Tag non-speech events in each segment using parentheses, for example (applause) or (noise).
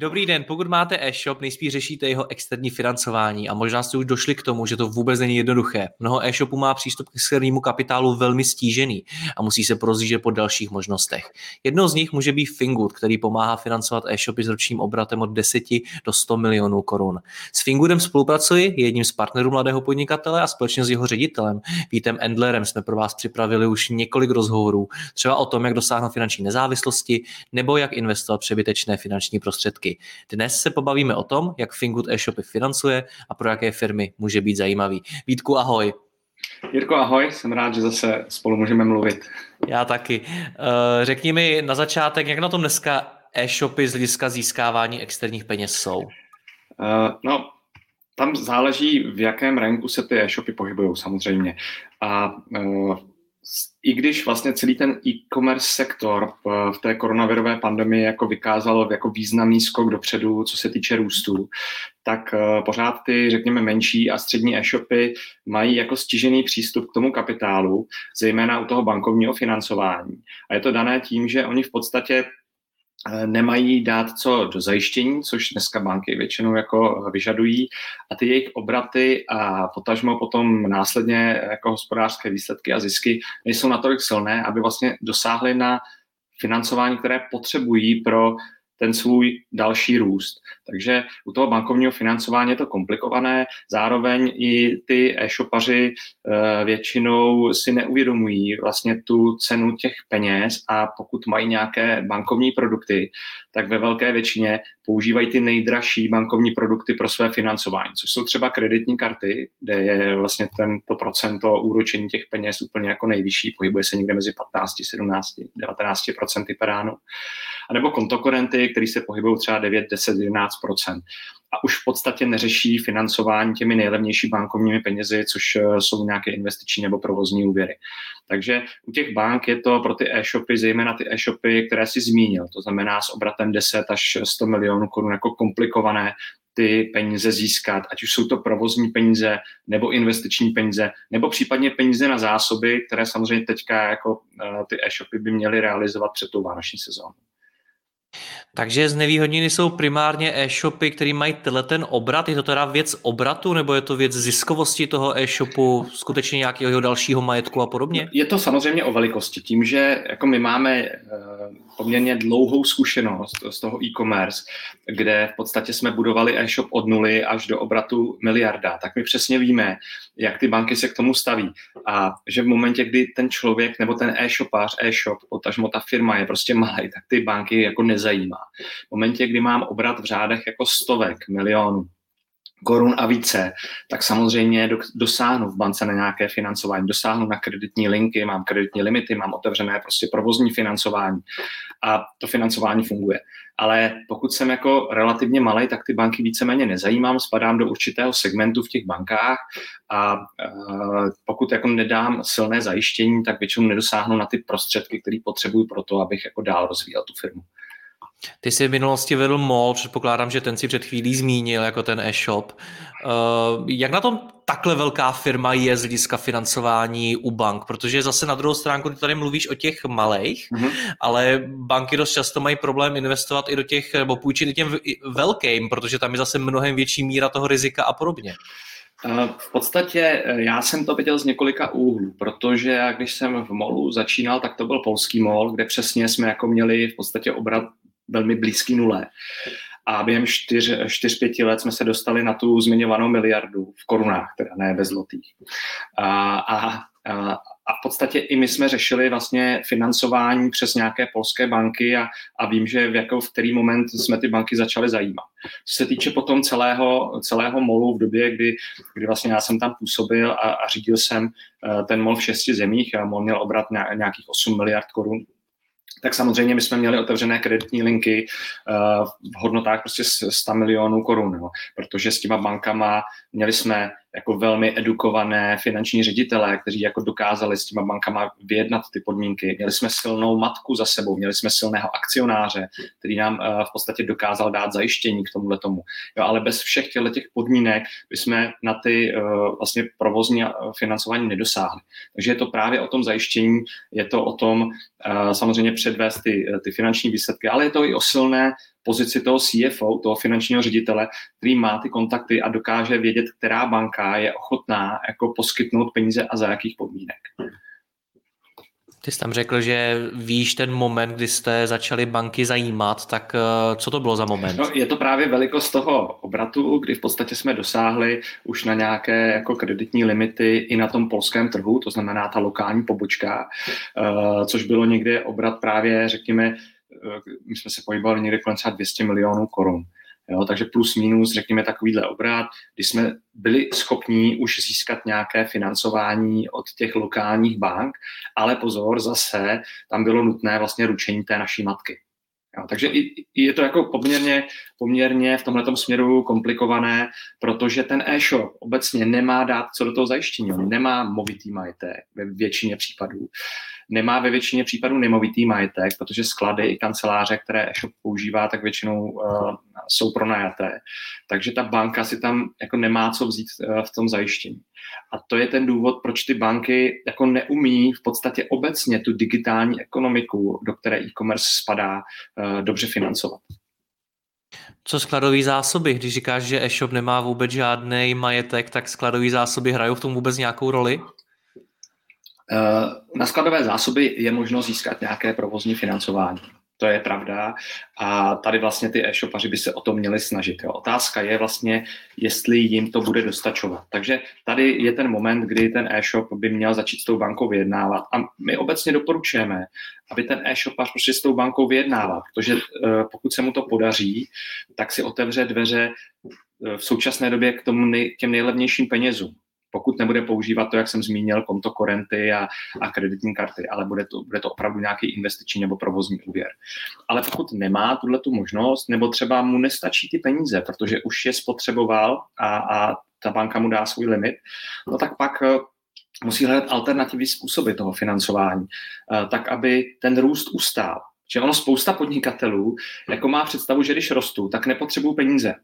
Dobrý den, pokud máte e-shop, nejspíš řešíte jeho externí financování a možná jste už došli k tomu, že to vůbec není jednoduché. Mnoho e-shopů má přístup k externímu kapitálu velmi stížený a musí se prozížet po dalších možnostech. Jednou z nich může být Fingood, který pomáhá financovat e-shopy s ročním obratem od 10 do 100 milionů korun. S Fingoodem spolupracuji, je jedním z partnerů mladého podnikatele a společně s jeho ředitelem Vítem Endlerem jsme pro vás připravili už několik rozhovorů, třeba o tom, jak dosáhnout finanční nezávislosti nebo jak investovat přebytečné finanční prostředky podniky. Dnes se pobavíme o tom, jak Fingood e-shopy financuje a pro jaké firmy může být zajímavý. Vítku, ahoj. Jirko, ahoj, jsem rád, že zase spolu můžeme mluvit. Já taky. Eh, řekni mi na začátek, jak na tom dneska e-shopy z hlediska získávání externích peněz jsou? Uh, no, tam záleží, v jakém ranku se ty e-shopy pohybují samozřejmě. A uh, i když vlastně celý ten e-commerce sektor v té koronavirové pandemii jako vykázal jako významný skok dopředu, co se týče růstu, tak eh, pořád ty, řekněme, menší a střední e-shopy mají jako stižený přístup k tomu kapitálu, zejména u toho bankovního financování. A je to dané tím, že oni v podstatě Eh, nemají dát co do zajištění, což dneska banky většinou jako vyžadují a ty jejich obraty a potažmo potom následně jako hospodářské výsledky a zisky nejsou natolik silné, aby vlastně dosáhly na financování, které potřebují pro ten svůj další růst. Takže u toho bankovního financování je to komplikované, zároveň i ty e-shopaři eh, většinou si neuvědomují vlastně tu cenu těch peněz a pokud mají nějaké bankovní produkty, tak ve velké většině používají ty nejdražší bankovní produkty pro své financování, což jsou třeba kreditní karty, kde je vlastně tento procento úročení těch peněz úplně jako nejvyšší, pohybuje se někde mezi 15, 17, 19 procenty per anno. A nebo kontokorenty, které se pohybují třeba 9, 10, 11 a už v podstatě neřeší financování těmi nejlevnější bankovními penězi, což eh, jsou nějaké investiční nebo provozní úvěry. Takže u těch bank je to pro ty e-shopy, zejména ty e-shopy, které si zmínil, to znamená s obratem 10 až 100 milionů korun jako komplikované ty peníze získat, ať už jsou to provozní peníze, nebo investiční peníze, nebo případně peníze na zásoby, které samozřejmě teďka jako eh, ty e-shopy by měly realizovat před tou vánoční sezónou. Takže znevýhodněny jsou primárně e-shopy, které mají tenhle ten obrat. Je to teda věc obratu, nebo je to věc ziskovosti toho e-shopu, skutečně nějakého dalšího majetku a podobně? Je to samozřejmě o velikosti. Tím, že jako my máme eh, poměrně dlouhou zkušenost z toho e-commerce, kde v podstatě jsme budovali e-shop od nuly až do obratu miliarda, tak my přesně víme, jak ty banky se k tomu staví. A že v momentě, kdy ten člověk nebo ten e-shopář, e-shop, potažmo ta firma je prostě malý, tak ty banky jako nezajímá. V momentě, kdy mám obrat v řádech jako stovek milionů, korun a více, tak samozřejmě dosáhnu v bance na nějaké financování, dosáhnu na kreditní linky, mám kreditní limity, mám otevřené prostě provozní financování a to financování funguje. Ale pokud jsem jako relativně malý, tak ty banky víceméně nezajímám, spadám do určitého segmentu v těch bankách a pokud jako nedám silné zajištění, tak většinou nedosáhnu na ty prostředky, které potřebuju pro to, abych jako dál rozvíjel tu firmu. Ty jsi v minulosti vedl mall, předpokládám, že ten si před chvílí zmínil jako ten e-shop. Uh, jak na tom takhle velká firma je z hlediska financování u bank? Protože zase na druhou stránku ty tady mluvíš o těch malých, mm-hmm. ale banky dost často mají problém investovat i do těch, nebo půjčit i těm velkým, protože tam je zase mnohem větší míra toho rizika a podobně. Eh, v podstatě eh, já jsem to viděl z několika úhlů, protože když jsem v molu začínal, tak to byl polský mol, kde přesně jsme jako měli v podstatě obrat velmi blízký nule. A během 4-5 let jsme se dostali na tu zmiňovanou miliardu v korunách, teda ne ve zlotých. A, a, a, v podstatě i my jsme řešili vlastně financování přes nějaké polské banky a, a vím, že v, jako, v který moment jsme ty banky začali zajímat. Co se týče potom celého, celého molu v době, kdy, kdy vlastně já jsem tam působil a, a řídil jsem uh, ten mol v šesti zemích a mol měl obrat nějakých 8 miliard korun, tak samozřejmě my jsme měli otevřené kreditní linky uh, v hodnotách prostě 100 milionů korun, protože s těma bankama měli jsme jako velmi edukované finanční ředitelé, kteří jako dokázali s těma bankama vyjednat ty podmínky. Měli jsme silnou matku za sebou, měli jsme silného akcionáře, který nám uh, v podstatě dokázal dát zajištění k tomuhle tomu. Jo, ale bez všech těch podmínek bychom na ty uh, vlastně provozní financování nedosáhli. Takže je to právě o tom zajištění, je to o tom uh, samozřejmě předvést ty, ty finanční výsledky, ale je to i o silné pozici toho CFO, toho finančního ředitele, který má ty kontakty a dokáže vědět, která banka je ochotná jako poskytnout peníze a za jakých podmínek. Ty jsi tam řekl, že víš ten moment, kdy jste začali banky zajímat, tak eh, co to bylo za moment? No, je to právě velikost toho obratu, kdy v podstatě jsme dosáhli už na nějaké jako kreditní limity i na tom polském trhu, to znamená ta lokální pobočka, eh, což bylo někde obrat právě, řekněme, my jsme se pohybovali někde kolem třeba 200 milionů korun. Jo, takže plus minus, řekněme, takovýhle obrat, kdy jsme byli schopni už získat nějaké financování od těch lokálních bank, ale pozor, zase tam bylo nutné vlastně ručení té naší matky. Jo, takže i, je to jako poměrně, poměrně v tomhle směru komplikované, protože ten e-shop obecně nemá dát co do toho zajištění. On nemá movitý majetek ve většině případů nemá ve většině případů nemovitý majetek, protože sklady i kanceláře, které e-shop používá, tak většinou uh, jsou pronajaté. Takže ta banka si tam jako nemá co vzít uh, v tom zajištění. A to je ten důvod, proč ty banky jako neumí v podstatě obecně tu digitální ekonomiku, do které e-commerce spadá, uh, dobře financovat. Co skladové zásoby? Když říkáš, že e-shop nemá vůbec žádný majetek, tak skladové zásoby hrajou v tom vůbec nějakou roli? Eh, na skladové zásoby je možno získat nějaké provozní financování. To je pravda. A tady vlastně ty e-shopaři by se o to měli snažit. Jo. Otázka je vlastně, jestli jim to bude dostačovat. Takže tady je ten moment, kdy ten e-shop by měl začít s tou bankou vyjednávat. A my obecně doporučujeme, aby ten e-shopař prostě s tou bankou vyjednával, protože eh, pokud se mu to podaří, tak si otevře dveře eh, v současné době k tomu nej, těm nejlevnějším penězům pokud nebude používat to, jak jsem zmínil, konto korenty a, a kreditní karty, ale bude to, bude to opravdu nějaký investiční nebo provozní úvěr. Ale pokud nemá tuhle tu možnost, nebo třeba mu nestačí ty peníze, protože už je spotřeboval a, a ta banka mu dá svůj limit, no tak pak eh, musí hledat alternativní způsoby toho financování, eh, tak aby ten růst ustál. Že ono spousta podnikatelů jako má představu, že když rostou, tak nepotřebují peníze.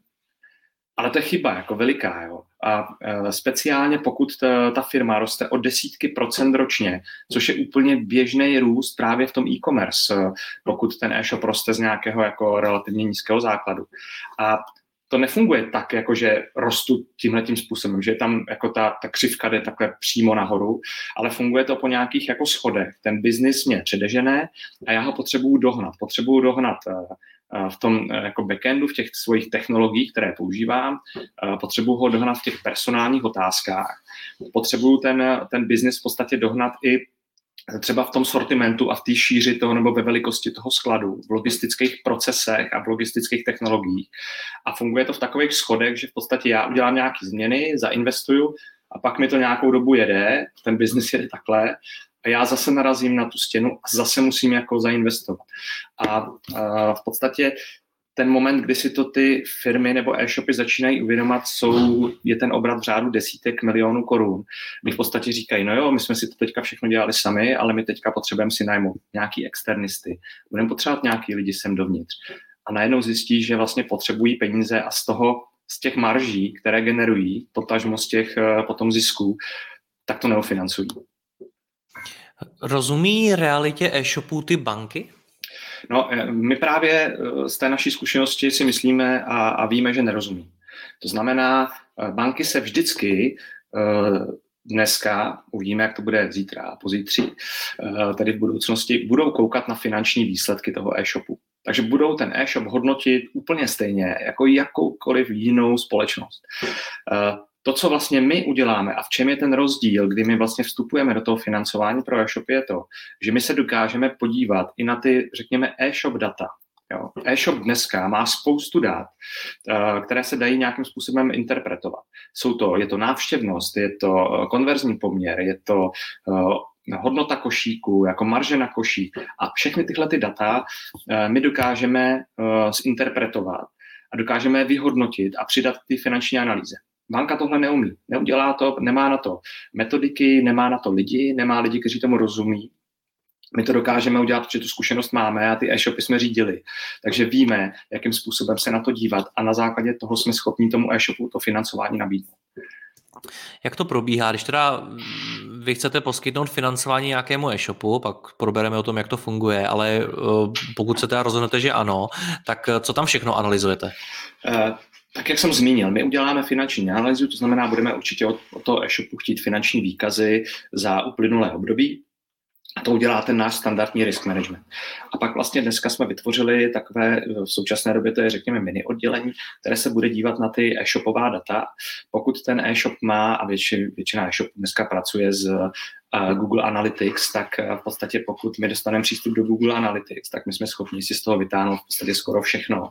Ale to je chyba, jako veliká. Jo. A e, speciálně pokud ta, ta firma roste o desítky procent ročně, což je úplně běžný růst právě v tom e-commerce, e, pokud ten e-shop roste z nějakého jako relativně nízkého základu. A to nefunguje tak, jako že rostu tímhle tím způsobem, že tam jako ta, ta křivka jde takhle přímo nahoru, ale funguje to po nějakých jako schodech. Ten biznis mě předežené a já ho potřebuju dohnat. Potřebuju dohnat e, v tom eh, jako backendu, v těch svých technologiích, které používám. Potřebuju ho dohnat v těch personálních otázkách. Potřebuju ten, ten biznis v podstatě dohnat i třeba v tom sortimentu a v té šíři toho nebo ve velikosti toho skladu, v logistických procesech a v logistických technologiích. A funguje to v takových schodech, že v podstatě já udělám nějaké změny, zainvestuju a pak mi to nějakou dobu jede, ten biznis jede takhle a já zase narazím na tu stěnu a zase musím jako zainvestovat. A, a v podstatě ten moment, kdy si to ty firmy nebo e-shopy začínají uvědomovat, jsou, je ten obrat v řádu desítek milionů korun. My v podstatě říkají, no jo, my jsme si to teďka všechno dělali sami, ale my teďka potřebujeme si najmout nějaký externisty, budeme potřebovat nějaký lidi sem dovnitř. A najednou zjistí, že vlastně potřebují peníze a z toho, z těch marží, které generují, potažmo z těch eh, potom zisků, tak to neofinancují. Rozumí realitě e-shopů ty banky? No, eh, my právě eh, z té naší zkušenosti si myslíme a, a víme, že nerozumí. To znamená, eh, banky se vždycky dneska, uvidíme, jak to bude zítra a pozítří, tedy v budoucnosti, budou koukat na finanční výsledky toho e-shopu. Takže budou ten e-shop hodnotit úplně stejně jako jakoukoliv jinou společnost to, co vlastně my uděláme a v čem je ten rozdíl, kdy my vlastně vstupujeme do toho financování pro e-shopy, je to, že my se dokážeme podívat i na ty, řekněme, e-shop data. Jo. E-shop dneska má spoustu dat, eh, které se dají nějakým způsobem interpretovat. Jsou to, je to návštěvnost, je to eh, konverzní poměr, je to eh, hodnota košíku, jako marže na košík a všechny tyhle ty data my dokážeme zinterpretovat a dokážeme vyhodnotit a přidat ty finanční analýze. Banka tohle neumí, neudělá to, nemá na to metodiky, nemá na to lidi, nemá lidi, kteří tomu rozumí. My to dokážeme udělat, protože tu zkušenost máme a ty e-shopy jsme řídili. Takže víme, jakým způsobem se na to dívat a na základě toho jsme schopni tomu e-shopu to financování nabídnout. Jak to probíhá? Když teda vy chcete poskytnout financování nějakému e-shopu, pak probereme o tom, jak to funguje, ale eh, pokud se teda rozhodnete, že ano, tak eh, co tam všechno analyzujete? Tak jak jsem zmínil, my uděláme finanční analýzu, to znamená, budeme určitě od, od toho e-shopu chtít finanční výkazy za uplynulé období, a to udělá ten náš standardní risk management. A pak vlastně dneska jsme vytvořili takové, v současné době to je řekněme mini oddělení, které se bude dívat na ty e-shopová data. Pokud ten e-shop má, a většina, většina e-shopů dneska pracuje s Google Analytics, tak eh, v podstatě pokud my dostaneme přístup do Google Analytics, tak my jsme schopni si z toho vytáhnout v podstatě skoro všechno.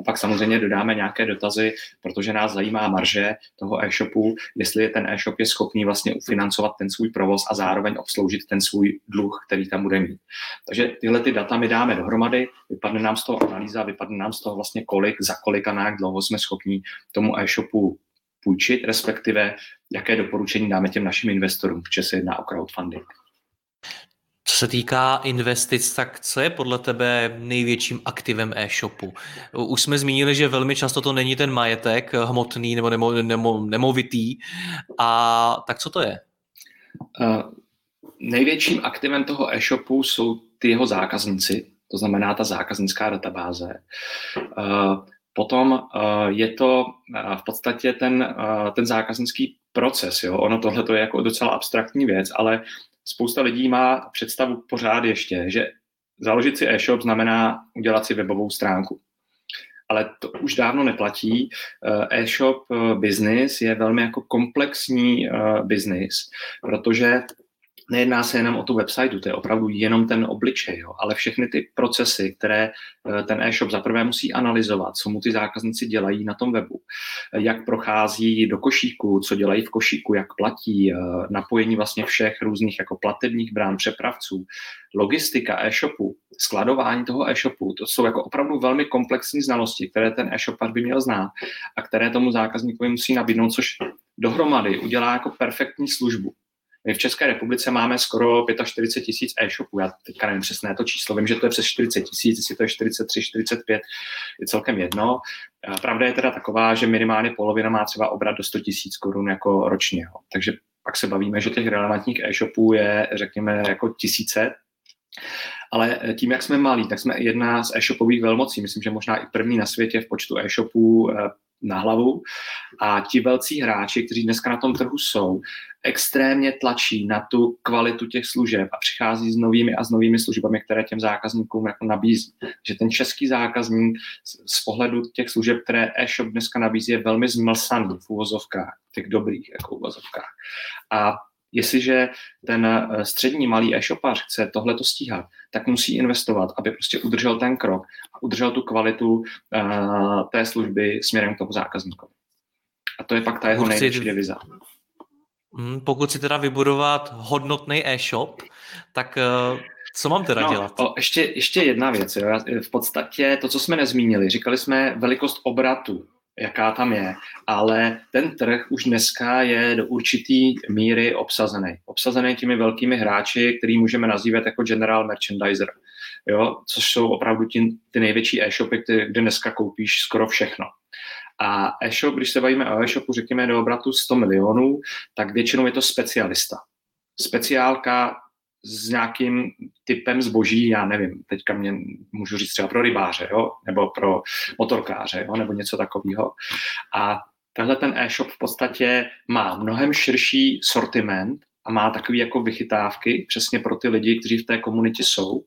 A pak samozřejmě dodáme nějaké dotazy, protože nás zajímá marže toho e-shopu, jestli je ten e-shop je schopný vlastně ufinancovat ten svůj provoz a zároveň obsloužit ten svůj dluh, který tam bude mít. Takže tyhle ty data my dáme dohromady, vypadne nám z toho analýza, vypadne nám z toho vlastně kolik, za kolik a jak dlouho jsme schopni tomu e-shopu půjčit, respektive jaké doporučení dáme těm našim investorům, protože se jedná o crowdfunding. Co se týká investic, tak co je podle tebe největším aktivem e-shopu? Už jsme zmínili, že velmi často to není ten majetek hmotný nebo nemo, nemo, nemovitý. A tak co to je? Uh, největším aktivem toho e-shopu jsou ty jeho zákazníci, to znamená ta zákaznická databáze. Uh, Potom uh, je to uh, v podstatě ten, uh, ten zákaznický proces. Jo? Ono tohle je jako docela abstraktní věc, ale spousta lidí má představu pořád ještě, že založit si e-shop znamená udělat si webovou stránku. Ale to už dávno neplatí. E-shop business je velmi jako komplexní business, protože nejedná se jenom o tu website, to je opravdu jenom ten obličej, jo, ale všechny ty procesy, které eh, ten e-shop zaprvé musí analyzovat, co mu ty zákazníci dělají na tom webu, jak prochází do košíku, co dělají v košíku, jak platí, eh, napojení vlastně všech různých jako platebních brán, přepravců, logistika e-shopu, skladování toho e-shopu, to jsou jako opravdu velmi komplexní znalosti, které ten e-shopar by měl znát a které tomu zákazníkovi musí nabídnout, což dohromady udělá jako perfektní službu. My v České republice máme skoro 45 tisíc e-shopů. Já teďka nevím přesné to číslo, vím, že to je přes 40 tisíc, jestli to je 43, 45, je celkem jedno. Pravda je teda taková, že minimálně polovina má třeba obrat do 100 tisíc korun jako ročně. Takže pak se bavíme, že těch relevantních e-shopů je, řekněme, jako tisíce. Ale tím, jak jsme malí, tak jsme jedna z e-shopových velmocí. Myslím, že možná i první na světě v počtu e-shopů eh, na hlavu. A ti velcí hráči, kteří dneska na tom trhu jsou, extrémně tlačí na tu kvalitu těch služeb a přichází s novými a s novými službami, které těm zákazníkům jako nabízí. Že ten český zákazník z pohledu těch služeb, které e-shop dneska nabízí, je velmi zmlsaný v úvozovkách, těch dobrých jako úvozovkách. A jestliže ten eh, střední malý e-shopař chce tohleto stíhat, tak musí investovat, aby prostě udržel ten krok a udržel tu kvalitu uh, té služby směrem k tomu zákazníkovi. A to je pak ta jeho největší deviza. Hmm, pokud si teda vybudovat hodnotný e-shop, tak uh, co mám teda no, dělat? O, ještě, ještě jedna věc. Jo. V podstatě to, co jsme nezmínili, říkali jsme velikost obratu jaká tam je, ale ten trh už dneska je do určitý míry obsazený. Obsazený těmi velkými hráči, který můžeme nazývat jako general merchandiser, jo, což jsou opravdu ty, ty největší e-shopy, kde, kde dneska koupíš skoro všechno. A e-shop, když se bavíme o e-shopu, řekněme do obratu 100 milionů, tak většinou je to specialista. Speciálka s nějakým typem zboží, já nevím, teďka mě můžu říct třeba pro rybáře, jo? nebo pro motorkáře, jo? nebo něco takového. A tenhle ten e-shop v podstatě má mnohem širší sortiment a má takové jako vychytávky přesně pro ty lidi, kteří v té komunitě jsou.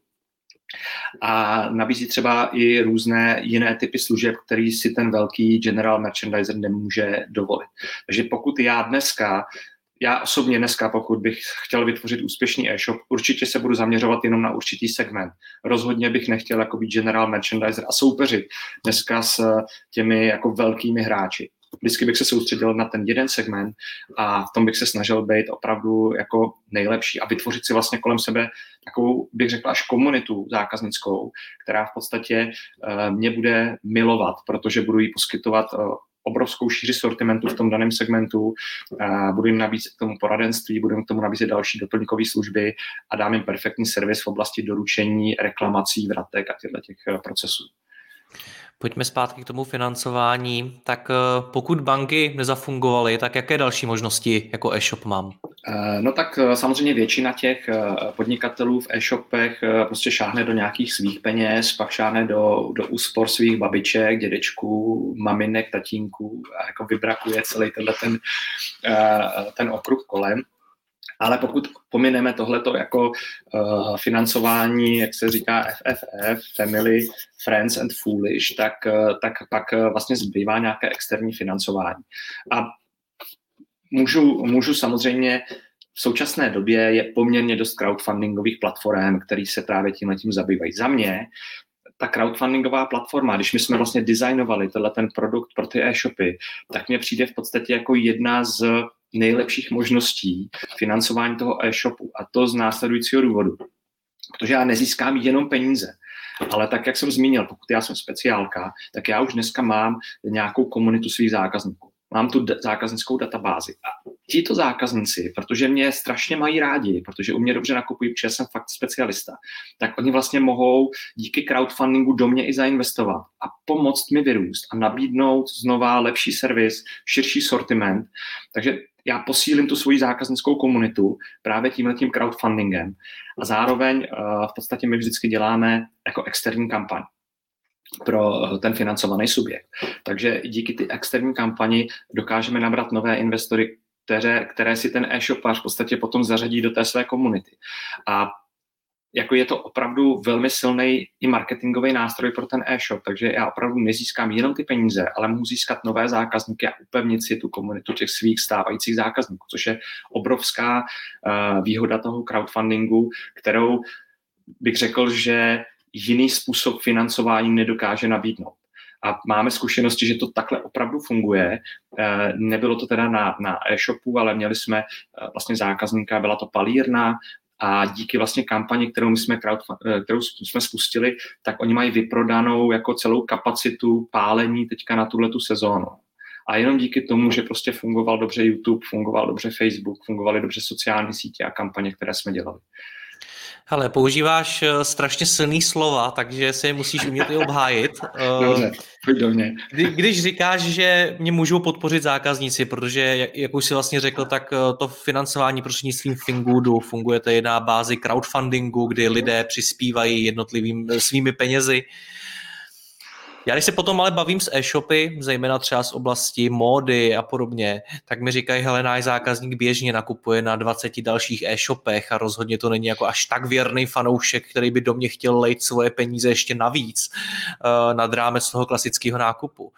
a nabízí třeba i různé jiné typy služeb, který si ten velký general merchandiser nemůže dovolit. Takže pokud já dneska já osobně dneska, pokud bych chtěl vytvořit úspěšný e-shop, určitě se budu zaměřovat jenom na určitý segment. Rozhodně bych nechtěl jako být general merchandiser a soupeřit dneska s těmi jako velkými hráči. Vždycky bych se soustředil na ten jeden segment a v tom bych se snažil být opravdu jako nejlepší a vytvořit si vlastně kolem sebe takovou, bych řekla, až komunitu zákaznickou, která v podstatě uh, mě bude milovat, protože budu jí poskytovat uh, obrovskou šíři sortimentu v tom daném segmentu, budu jim nabízet k tomu poradenství, budu jim k tomu nabízet další doplňkové služby a dám jim perfektní servis v oblasti doručení, reklamací, vratek a těchto těch procesů. Pojďme zpátky k tomu financování. Tak eh, pokud banky nezafungovaly, tak jaké další možnosti jako e-shop mám? Eh, no tak eh, samozřejmě většina těch podnikatelů v e-shopech prostě šáhne do nějakých svých peněz, pak šáhne do, do úspor svých babiček, dědečků, maminek, tatínků a jako vybrakuje celý tenhle ten, ten okruh kolem. Ale pokud pomineme tohleto jako uh, financování, jak se říká FFF, Family, Friends and Foolish, tak, uh, tak pak uh, vlastně zbývá nějaké externí financování. A můžu, můžu samozřejmě v současné době je poměrně dost crowdfundingových platform, které se právě tím tím zabývají. Za mě ta crowdfundingová platforma, když my jsme vlastně designovali tenhle ten produkt pro ty e-shopy, tak mně přijde v podstatě jako jedna z nejlepších možností financování toho e-shopu. A to z následujícího důvodu. Protože já nezískám jenom peníze, ale tak, jak jsem zmínil, pokud já jsem speciálka, tak já už dneska mám nějakou komunitu svých zákazníků. Mám tu zákaznickou databázi. A tito zákazníci, protože mě strašně mají rádi, protože u mě dobře nakupují, protože jsem fakt specialista, tak oni vlastně mohou díky crowdfundingu do mě i zainvestovat a pomoct mi vyrůst a nabídnout znova lepší servis, širší sortiment. Takže já posílím tu svoji zákaznickou komunitu právě tímhletím crowdfundingem a zároveň uh, v podstatě my vždycky děláme jako externí kampaň pro eh, ten financovaný subjekt. Takže díky ty externí kampani dokážeme nabrat nové investory, které, které si ten e-shopář v podstatě potom zařadí do té své komunity. A jako je to opravdu velmi silný i marketingový nástroj pro ten e-shop, takže já opravdu nezískám jenom ty peníze, ale můžu získat nové zákazníky a upevnit si tu komunitu těch svých stávajících zákazníků, což je obrovská uh, výhoda toho crowdfundingu, kterou bych řekl, že jiný způsob financování nedokáže nabídnout. A máme zkušenosti, že to takhle opravdu funguje. Eh, nebylo to teda na, na e-shopu, ale měli jsme eh, vlastně zákazníka, byla to palírna, a díky vlastně kampani, kterou my jsme, eh, kterou jsme spustili, tak oni mají vyprodanou jako celou kapacitu pálení teďka na tuhle tu sezónu. A jenom díky tomu, že prostě fungoval dobře YouTube, fungoval dobře Facebook, fungovaly dobře sociální sítě a kampaně, které jsme dělali. Hele, používáš eh, strašně silný slova, takže si je musíš umět i obhájit. Dobře, pojď do mě. Kdy, když říkáš, že mě můžou podpořit zákazníci, protože, jak už si vlastně řekl, tak eh, to financování prostřednictvím Fingoodu funguje to je na bázi crowdfundingu, kdy lidé přispívají jednotlivými eh, svými penězi já když se potom ale bavím s e-shopy, zejména třeba z oblasti módy a podobně, tak mi říkají, hele, náš zákazník běžně nakupuje na 20 dalších e-shopech a rozhodně to není jako až tak věrný fanoušek, který by do mě chtěl lejt svoje peníze ještě navíc uh, nad rámec toho klasického nákupu.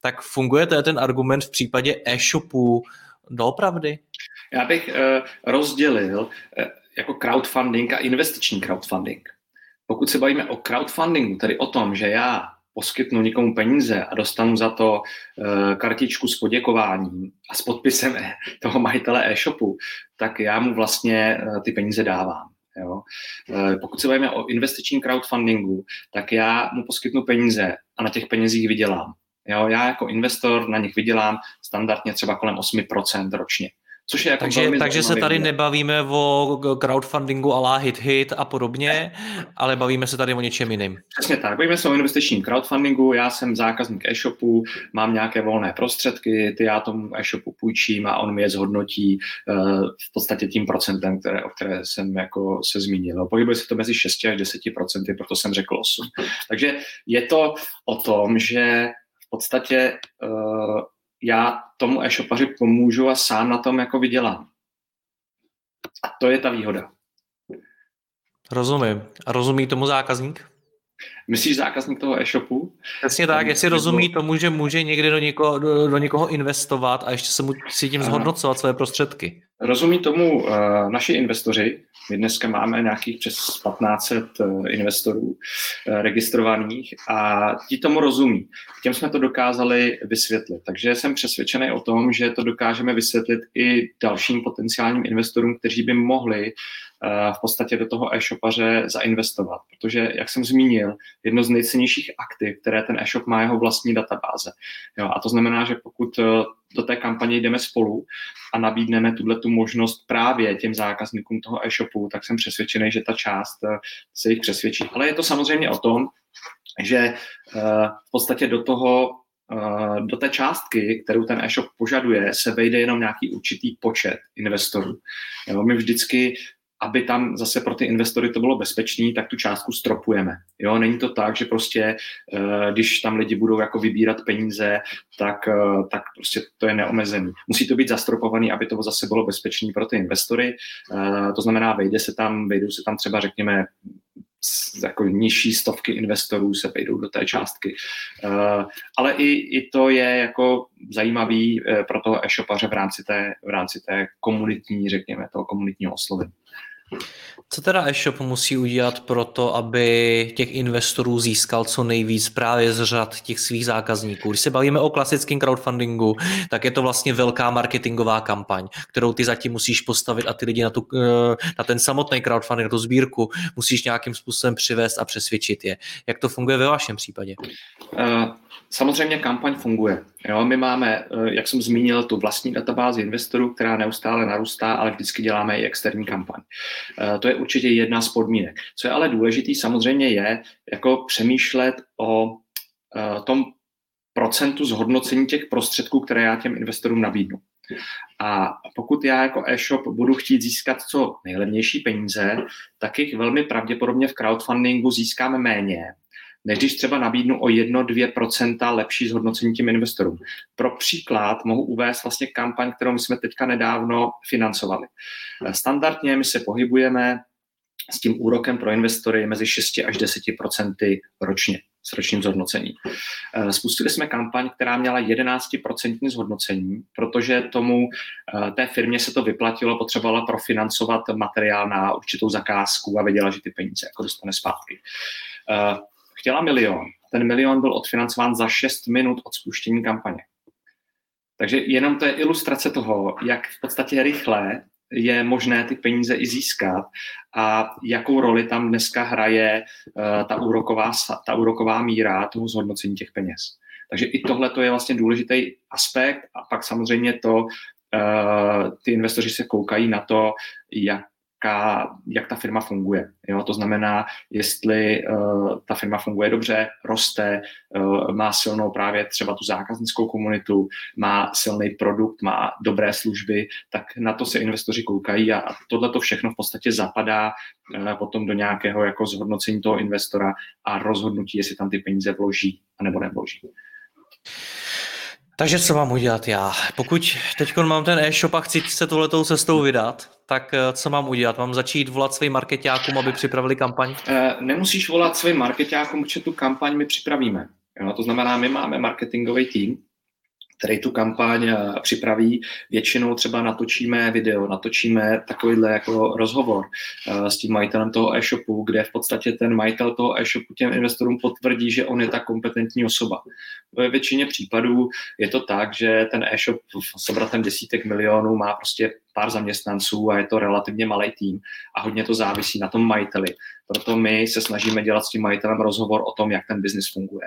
Tak funguje to ten argument v případě e-shopů doopravdy? Já bych uh, rozdělil uh, jako crowdfunding a investiční crowdfunding. Pokud se bavíme o crowdfundingu, tedy o tom, že já poskytnu někomu peníze a dostanu za to uh, kartičku s poděkováním a s podpisem toho majitele e-shopu, tak já mu vlastně uh, ty peníze dávám. Jo. Uh, pokud se bavíme o investičním crowdfundingu, tak já mu poskytnu peníze a na těch penězích vydělám. Jo, já jako investor na nich vydělám standardně třeba kolem 8% ročně. Což je jako takže takže se tady nebavíme o crowdfundingu ala hit hit a podobně, ale bavíme se tady o něčem jiném. Přesně tak, bavíme se o investičním crowdfundingu, já jsem zákazník e-shopu, mám nějaké volné prostředky, ty já tomu e-shopu půjčím a on mi je zhodnotí uh, v podstatě tím procentem, které, o které jsem jako se zmínil. Pohybuje se to mezi 6 až 10 procenty, proto jsem řekl 8. Takže je to o tom, že v podstatě uh, já tomu e-shopaři pomůžu a sám na tom jako vydělám. A to je ta výhoda. Rozumím. A rozumí tomu zákazník? Myslíš zákazník toho e-shopu? Přesně tak, jestli rozumí tomu, že může někdy do někoho, do, do někoho investovat a ještě se musí tím zhodnocovat své prostředky. Rozumí tomu uh, naši investoři. My dneska máme nějakých přes 1500 uh, investorů uh, registrovaných a ti tomu rozumí. Těm jsme to dokázali vysvětlit. Takže jsem přesvědčený o tom, že to dokážeme vysvětlit i dalším potenciálním investorům, kteří by mohli v podstatě do toho e-shopaře zainvestovat. Protože, jak jsem zmínil, jedno z nejcennějších aktiv, které ten e-shop má, jeho vlastní databáze. Jo, a to znamená, že pokud eh, do té kampaně jdeme spolu a nabídneme tuhle tu možnost právě těm zákazníkům toho e-shopu, tak jsem přesvědčený, že ta část eh, se jich přesvědčí. Ale je to samozřejmě o tom, že eh, v podstatě do toho do té částky, kterou ten e-shop požaduje, se vejde jenom nějaký určitý počet investorů. Jo, my vždycky aby tam zase pro ty investory to bylo bezpečné, tak tu částku stropujeme. Jo, není to tak, že prostě, eh, když tam lidi budou jako vybírat peníze, tak, eh, tak prostě to je neomezený. Musí to být zastropovaný, aby to zase bylo bezpečné pro ty investory. Eh, to znamená, vejde se tam, vejdou se tam třeba, řekněme, jako nižší stovky investorů se vejdou do té částky. Ale i, i to je jako zajímavý pro toho e-shopaře v rámci té, v rámci té komunitní, řekněme, toho komunitního oslovení. Co teda e-shop musí udělat pro to, aby těch investorů získal co nejvíc právě z řad těch svých zákazníků? Když se bavíme o klasickém crowdfundingu, tak je to vlastně velká marketingová kampaň, kterou ty zatím musíš postavit a ty lidi na, tu, eh, na ten samotný crowdfunding, na tu sbírku, musíš nějakým způsobem přivést a přesvědčit je. Jak to funguje ve vašem případě? Uh, samozřejmě kampaň funguje. Jo, my máme, eh, jak jsem zmínil, tu vlastní databázi investorů, která neustále narůstá, ale vždycky děláme i externí kampaň. Eh, to je určitě jedna z podmínek. Co je ale důležitý, samozřejmě je jako přemýšlet o eh, tom procentu zhodnocení těch prostředků, které já těm investorům nabídnu. A pokud já jako e-shop budu chtít získat co nejlevnější peníze, tak jich velmi pravděpodobně v crowdfundingu získáme méně, než když třeba nabídnu o 1-2% lepší zhodnocení těm investorům. Pro příklad mohu uvést vlastně kampaň, kterou jsme teďka nedávno financovali. Standardně my se pohybujeme s tím úrokem pro investory mezi 6 až 10% ročně s ročním zhodnocením. Spustili jsme kampaň, která měla 11% zhodnocení, protože tomu té firmě se to vyplatilo, potřebovala profinancovat materiál na určitou zakázku a věděla, že ty peníze jako dostane zpátky chtěla milion. Ten milion byl odfinancován za 6 minut od spuštění kampaně. Takže jenom to je ilustrace toho, jak v podstatě rychle je možné ty peníze i získat a jakou roli tam dneska hraje uh, ta, úroková, ta úroková míra toho zhodnocení těch peněz. Takže i tohle to je vlastně důležitý aspekt a pak samozřejmě to, uh, ty investoři se koukají na to, jak jaká, jak ta firma funguje. Jo? To znamená, jestli uh, ta firma funguje dobře, roste, uh, má silnou právě třeba tu zákaznickou komunitu, má silný produkt, má dobré služby, tak na to se investoři koukají a, a tohle to všechno v podstatě zapadá uh, potom do nějakého jako zhodnocení toho investora a rozhodnutí, jestli tam ty peníze vloží anebo nevloží. Takže co mám udělat já? Pokud teď mám ten e-shop a chci se tohletou cestou vydat, tak eh, co mám udělat? Mám začít volat svým marketákům, aby připravili kampaň? E, nemusíš volat svým marketákům, protože tu kampaň my připravíme. Jo, to znamená, my máme marketingový tým, který tu kampaň eh, připraví. Většinou třeba natočíme video, natočíme takovýhle jako rozhovor s tím majitelem toho e-shopu, kde v podstatě ten majitel toho e-shopu těm investorům potvrdí, že on je ta kompetentní osoba. Ve většině případů je to tak, že ten e-shop s obratem desítek milionů má prostě pár zaměstnanců a je to relativně malý tým a hodně to závisí na tom majiteli. Proto my se snažíme dělat s tím majitelem rozhovor o tom, jak ten biznis funguje.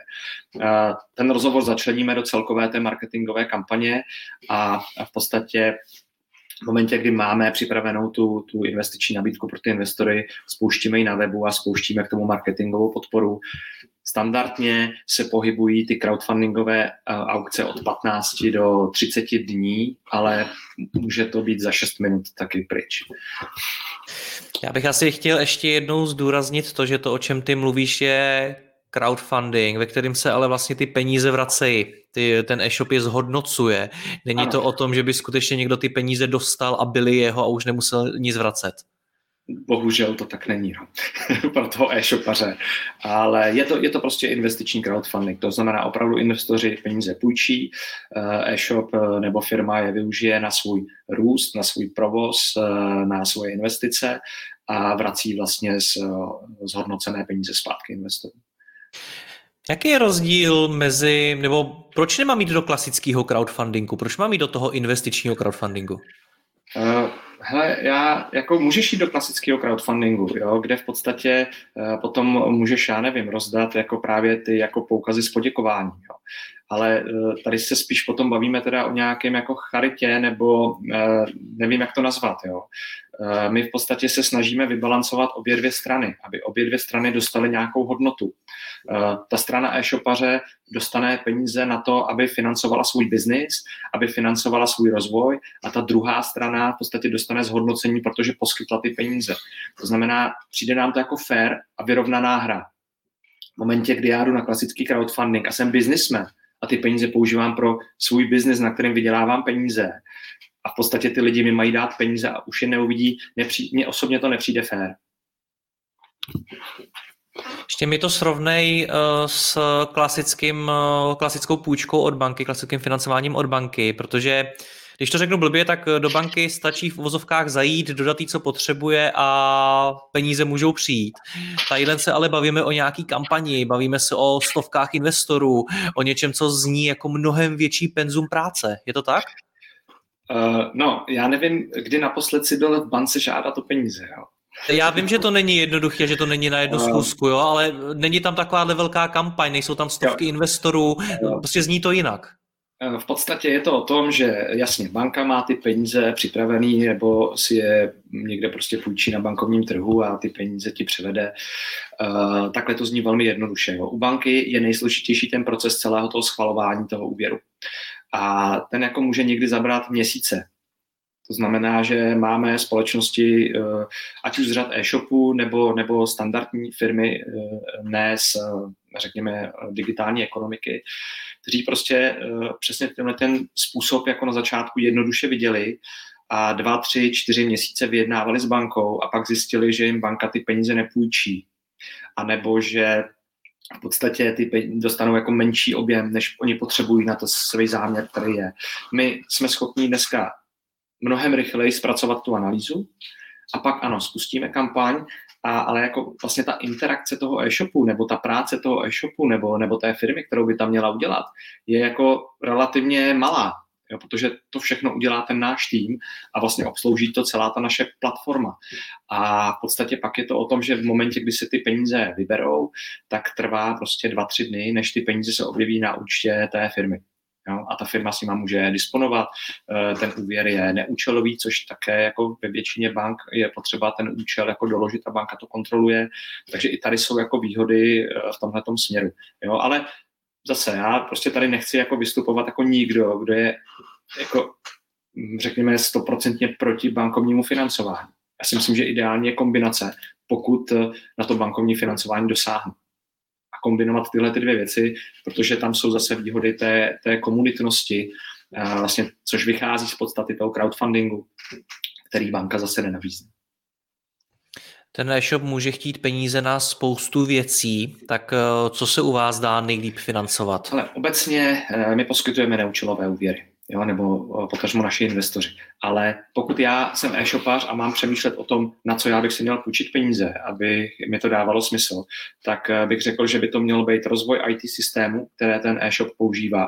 Ten rozhovor začleníme do celkové té marketingové kampaně a v podstatě v momentě, kdy máme připravenou tu, tu investiční nabídku pro ty investory, spouštíme ji na webu a spouštíme k tomu marketingovou podporu. Standardně se pohybují ty crowdfundingové eh, aukce od 15 do 30 dní, ale může to být za 6 minut taky pryč. Já bych asi chtěl ještě jednou zdůraznit to, že to, o čem ty mluvíš, je crowdfunding, ve kterým se ale vlastně ty peníze vracejí. Ty, ten e-shop je zhodnocuje. Není ano. to o tom, že by skutečně někdo ty peníze dostal a byly jeho a už nemusel nic vracet. Bohužel to tak není no. (laughs) pro toho e-shopaře, ale je to, je to prostě investiční crowdfunding, to znamená opravdu investoři peníze půjčí, eh, e-shop eh, nebo firma je využije na svůj růst, na svůj provoz, eh, na svoje investice a vrací vlastně z, zhodnocené peníze zpátky investorům. Jaký je rozdíl mezi, nebo proč nemám jít do klasického crowdfundingu, proč mám jít do toho investičního crowdfundingu? Uh, hele, já, jako můžeš jít do klasického crowdfundingu, jo, kde v podstatě uh, potom můžeš, já nevím, rozdat jako právě ty jako poukazy z poděkování, jo. Ale uh, tady se spíš potom bavíme teda o nějakém jako charitě, nebo nevím, jak to nazvat, jo. Uh, my v podstatě se snažíme vybalancovat obě dvě strany, aby obě dvě strany dostaly nějakou hodnotu. Uh, ta strana e-shopaře dostane peníze na to, aby financovala svůj biznis, aby financovala svůj rozvoj a ta druhá strana v podstatě dostane zhodnocení, protože poskytla ty peníze. To znamená, přijde nám to jako fair a vyrovnaná hra. V momentě, kdy já jdu na klasický crowdfunding a jsem businessman a ty peníze používám pro svůj biznis, na kterém vydělávám peníze, a v podstatě ty lidi mi mají dát peníze a už je neuvidí, nepří, mně osobně to nepřijde fér. Ještě mi to srovnej uh, s klasickým, uh, klasickou půjčkou od banky, klasickým financováním od banky, protože když to řeknu blbě, tak do banky stačí v vozovkách zajít, dodat jí, co potřebuje a peníze můžou přijít. Tadyhle se ale bavíme o nějaký kampani, bavíme se o stovkách investorů, o něčem, co zní jako mnohem větší penzum práce. Je to tak? Uh, no, já nevím, kdy naposled si byl v bance žádat o peníze. Jo. Já vím, že to není jednoduché, že to není na jednu schůzku, jo, ale není tam takováhle velká kampaň, nejsou tam stovky jo. investorů, prostě zní to jinak. Eh, v podstatě je to o tom, že jasně, banka má ty peníze připravený nebo si je někde prostě půjčí na bankovním trhu a ty peníze ti převede. Takhle to zní velmi jednoduše. Jo. U banky je nejsložitější ten proces celého toho schvalování toho úvěru. A ten jako může někdy zabrat měsíce. To znamená, že máme společnosti, eh, ať už z řad e-shopu nebo, nebo standardní firmy, eh, ne z, eh, řekněme, digitální ekonomiky, kteří prostě přesně tenhle ten způsob jako na začátku jednoduše viděli a dva, tři, čtyři měsíce vyjednávali s bankou a pak zjistili, že jim banka ty peníze nepůjčí. A nebo že v podstatě ty dostanou jako menší objem, než oni potřebují na to svůj záměr, který je. My jsme schopni dneska mnohem rychleji zpracovat tu analýzu a pak ano, spustíme kampaň, a, ale jako vlastně ta interakce toho e-shopu nebo ta práce toho e-shopu nebo, nebo té firmy, kterou by tam měla udělat, je jako relativně malá, jo, protože to všechno udělá ten náš tým a vlastně obslouží to celá ta naše platforma. A v podstatě pak je to o tom, že v momentě, kdy se ty peníze vyberou, tak trvá prostě dva, tři dny, než ty peníze se objeví na účtě té firmy. Jo, a ta firma s nima může disponovat. Eh, ten úvěr je neúčelový, což také jako ve většině bank je potřeba ten účel jako doložit a banka to kontroluje. Takže i tady jsou jako výhody eh, v tomhle směru. Jo, ale zase já prostě tady nechci jako vystupovat jako nikdo, kdo je jako hm, řekněme stoprocentně proti bankovnímu financování. Já si myslím, že ideální je kombinace, pokud eh, na to bankovní financování dosáhnu kombinovat tyhle ty dvě věci, protože tam jsou zase výhody té, té komunitnosti, vlastně, což vychází z podstaty toho crowdfundingu, který banka zase nenabízí. Ten e-shop může chtít peníze na spoustu věcí, tak eh, co se u vás dá nejlíp financovat? Ale obecně eh, my poskytujeme neúčelové úvěry jo, nebo potažmo naši investoři. Ale pokud já jsem e-shopář a mám přemýšlet o tom, na co já bych si měl půjčit peníze, aby mi to dávalo smysl, tak bych řekl, že by to měl být rozvoj IT systému, které ten e-shop používá.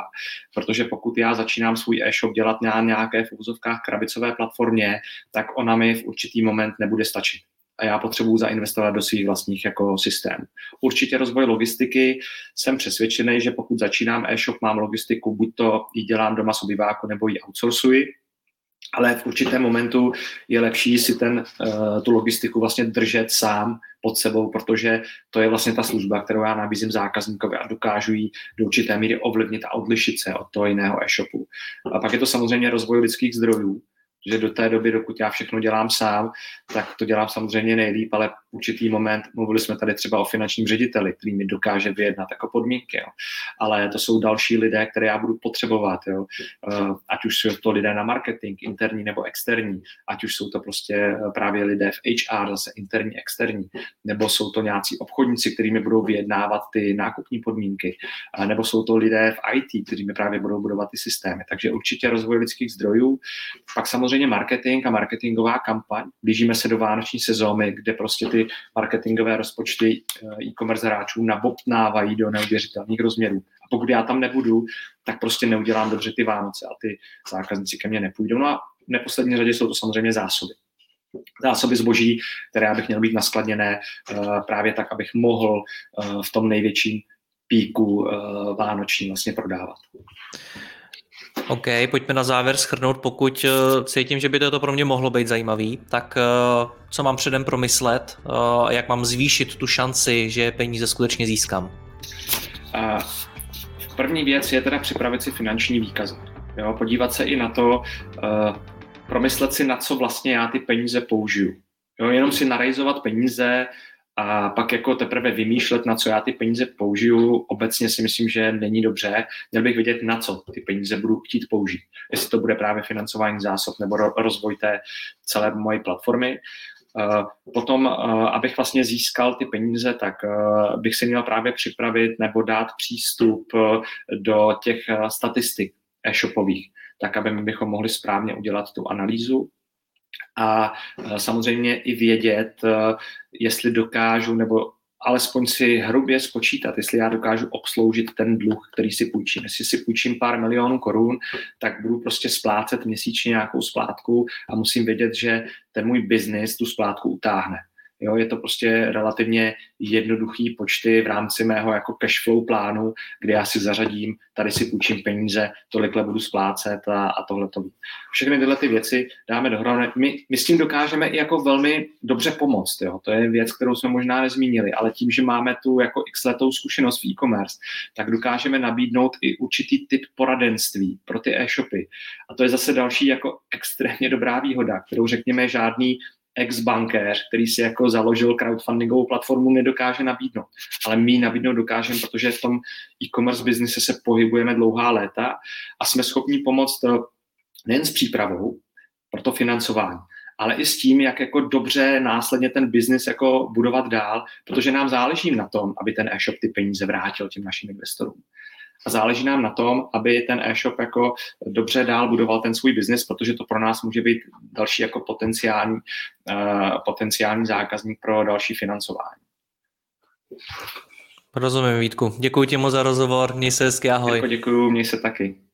Protože pokud já začínám svůj e-shop dělat na nějaké v úzovkách krabicové platformě, tak ona mi v určitý moment nebude stačit a já potřebuji zainvestovat do svých vlastních jako systémů. Určitě rozvoj logistiky, jsem přesvědčený, že pokud začínám e-shop, mám logistiku, buď to ji dělám doma z obyváku, nebo ji outsourcuji, ale v určitém momentu je lepší si ten, uh, tu logistiku vlastně držet sám pod sebou, protože to je vlastně ta služba, kterou já nabízím zákazníkovi a dokážu ji do určité míry ovlivnit a odlišit se od toho jiného e-shopu. A pak je to samozřejmě rozvoj lidských zdrojů, že do té doby, dokud já všechno dělám sám, tak to dělám samozřejmě nejlíp, ale určitý moment, mluvili jsme tady třeba o finančním řediteli, který mi dokáže vyjednat jako podmínky, jo. ale to jsou další lidé, které já budu potřebovat, jo. Eh, ať už jsou to lidé na marketing, interní nebo externí, ať už jsou to prostě právě lidé v HR, zase interní, externí, nebo jsou to nějací obchodníci, kterými budou vyjednávat ty nákupní podmínky, nebo jsou to lidé v IT, kteří mi právě budou budovat ty systémy. Takže určitě rozvoj lidských zdrojů, pak samozřejmě marketing a marketingová kampaň. Blížíme se do vánoční sezóny, kde prostě ty marketingové rozpočty eh, e-commerce hráčů nabopnávají do neuvěřitelných rozměrů. A pokud já tam nebudu, tak prostě neudělám dobře ty Vánoce a ty zákazníci ke mně nepůjdou. No a v neposlední řadě jsou to samozřejmě zásoby zásoby zboží, které bych měl být naskladněné eh, právě tak, abych mohl eh, v tom největším píku vánoční vlastně prodávat. OK, pojďme na závěr schrnout, pokud cítím, že by to pro mě mohlo být zajímavý, tak co mám předem promyslet, jak mám zvýšit tu šanci, že peníze skutečně získám? První věc je teda připravit si finanční výkazy. Jo, podívat se i na to, promyslet si, na co vlastně já ty peníze použiju. Jo, jenom si narejzovat peníze a pak jako teprve vymýšlet, na co já ty peníze použiju, obecně si myslím, že není dobře. Měl bych vědět, na co ty peníze budu chtít použít. Jestli to bude právě financování zásob nebo rozvoj té celé mojí platformy. Eh, potom, eh, abych vlastně získal ty peníze, tak eh, bych si měl právě připravit nebo dát přístup do těch statistik e-shopových, tak aby my bychom mohli správně udělat tu analýzu a samozřejmě i vědět, jestli dokážu nebo alespoň si hrubě spočítat, jestli já dokážu obsloužit ten dluh, který si půjčím. Jestli si půjčím pár milionů korun, tak budu prostě splácet měsíčně nějakou splátku a musím vědět, že ten můj biznis tu splátku utáhne. Jo, je to prostě relativně jednoduchý počty v rámci mého jako cash flow plánu, kde já si zařadím, tady si půjčím peníze, tolikle budu splácet a, a tohle to. Všechny tyhle ty věci dáme dohromady. My, my s tím dokážeme i jako velmi dobře pomoct. Jo. To je věc, kterou jsme možná nezmínili, ale tím, že máme tu jako x letou zkušenost v e-commerce, tak dokážeme nabídnout i určitý typ poradenství pro ty e-shopy. A to je zase další jako extrémně dobrá výhoda, kterou řekněme žádný ex-bankéř, který si jako založil crowdfundingovou platformu, nedokáže nabídnout. Ale my nabídnout dokážeme, protože v tom e-commerce biznise se pohybujeme dlouhá léta a jsme schopni pomoct eh, nejen s přípravou pro to financování, ale i s tím, jak jako dobře následně ten biznis jako budovat dál, protože nám záleží na tom, aby ten e-shop ty peníze vrátil těm našim investorům a záleží nám na tom, aby ten e-shop jako dobře dál budoval ten svůj biznis, protože to pro nás může být další jako potenciální, uh, potenciální zákazník pro další financování. Rozumím, Vítku. Děkuji ti moc za rozhovor, měj se hezky, ahoj. Děkuji, měj se taky.